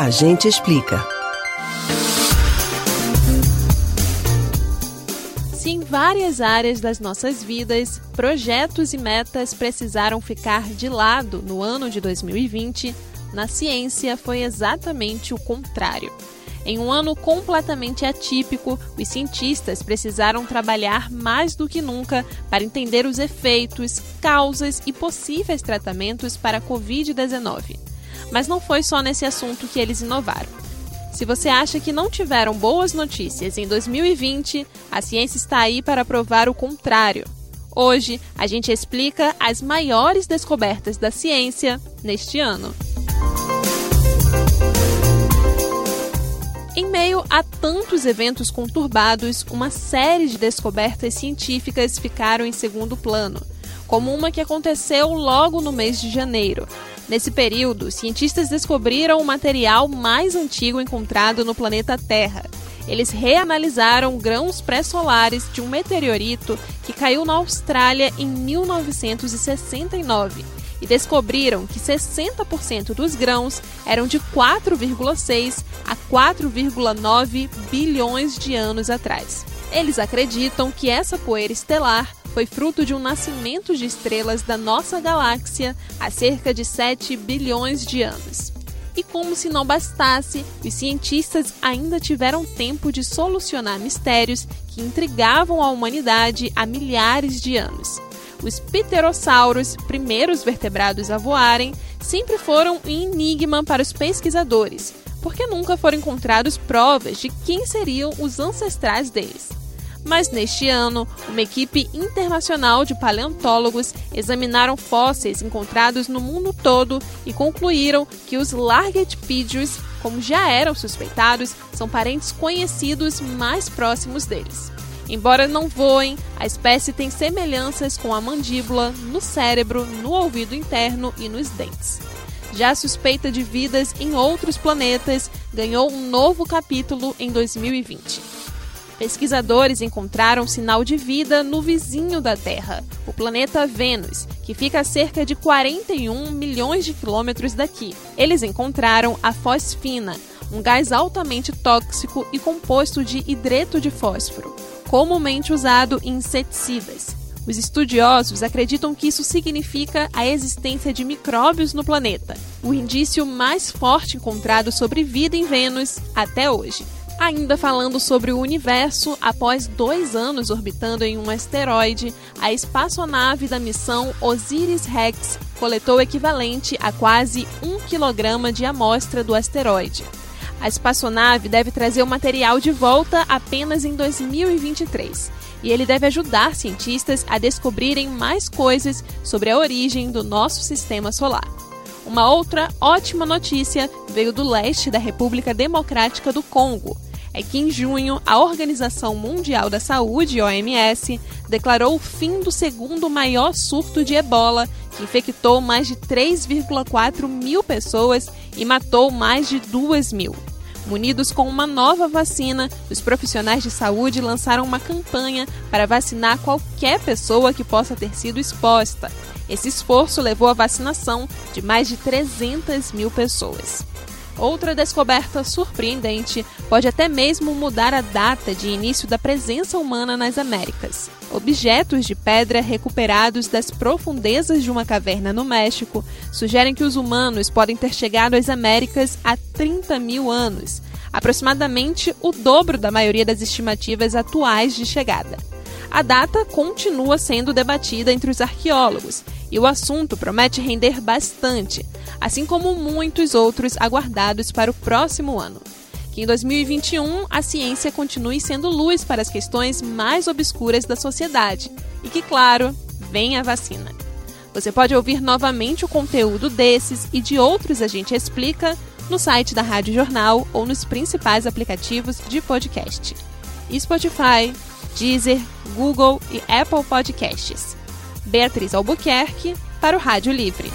A gente explica. Se em várias áreas das nossas vidas, projetos e metas precisaram ficar de lado no ano de 2020, na ciência foi exatamente o contrário. Em um ano completamente atípico, os cientistas precisaram trabalhar mais do que nunca para entender os efeitos, causas e possíveis tratamentos para a Covid-19. Mas não foi só nesse assunto que eles inovaram. Se você acha que não tiveram boas notícias em 2020, a ciência está aí para provar o contrário. Hoje, a gente explica as maiores descobertas da ciência neste ano. Em meio a tantos eventos conturbados, uma série de descobertas científicas ficaram em segundo plano, como uma que aconteceu logo no mês de janeiro. Nesse período, cientistas descobriram o material mais antigo encontrado no planeta Terra. Eles reanalisaram grãos pré-solares de um meteorito que caiu na Austrália em 1969 e descobriram que 60% dos grãos eram de 4,6 a 4,9 bilhões de anos atrás. Eles acreditam que essa poeira estelar foi fruto de um nascimento de estrelas da nossa galáxia há cerca de 7 bilhões de anos. E como se não bastasse, os cientistas ainda tiveram tempo de solucionar mistérios que intrigavam a humanidade há milhares de anos. Os pterossauros, primeiros vertebrados a voarem, sempre foram um enigma para os pesquisadores, porque nunca foram encontradas provas de quem seriam os ancestrais deles. Mas neste ano, uma equipe internacional de paleontólogos examinaram fósseis encontrados no mundo todo e concluíram que os larghetipídeos, como já eram suspeitados, são parentes conhecidos mais próximos deles. Embora não voem, a espécie tem semelhanças com a mandíbula, no cérebro, no ouvido interno e nos dentes. Já suspeita de vidas em outros planetas ganhou um novo capítulo em 2020. Pesquisadores encontraram sinal de vida no vizinho da Terra, o planeta Vênus, que fica a cerca de 41 milhões de quilômetros daqui. Eles encontraram a fosfina, um gás altamente tóxico e composto de hidreto de fósforo comumente usado em inseticidas. Os estudiosos acreditam que isso significa a existência de micróbios no planeta, o indício mais forte encontrado sobre vida em Vênus até hoje. Ainda falando sobre o universo, após dois anos orbitando em um asteroide, a espaçonave da missão Osiris-Rex coletou o equivalente a quase um quilograma de amostra do asteroide. A espaçonave deve trazer o material de volta apenas em 2023 e ele deve ajudar cientistas a descobrirem mais coisas sobre a origem do nosso sistema solar. Uma outra ótima notícia veio do leste da República Democrática do Congo. É que em junho a Organização Mundial da Saúde, OMS, declarou o fim do segundo maior surto de ebola, que infectou mais de 3,4 mil pessoas e matou mais de 2 mil. Munidos com uma nova vacina, os profissionais de saúde lançaram uma campanha para vacinar qualquer pessoa que possa ter sido exposta. Esse esforço levou à vacinação de mais de 300 mil pessoas. Outra descoberta surpreendente pode até mesmo mudar a data de início da presença humana nas Américas. Objetos de pedra recuperados das profundezas de uma caverna no México sugerem que os humanos podem ter chegado às Américas há 30 mil anos, aproximadamente o dobro da maioria das estimativas atuais de chegada. A data continua sendo debatida entre os arqueólogos e o assunto promete render bastante, assim como muitos outros aguardados para o próximo ano. Que em 2021 a ciência continue sendo luz para as questões mais obscuras da sociedade e que, claro, venha a vacina. Você pode ouvir novamente o conteúdo desses e de outros a gente explica no site da Rádio Jornal ou nos principais aplicativos de podcast. Spotify, Deezer, Google e Apple Podcasts. Beatriz Albuquerque para o Rádio Livre.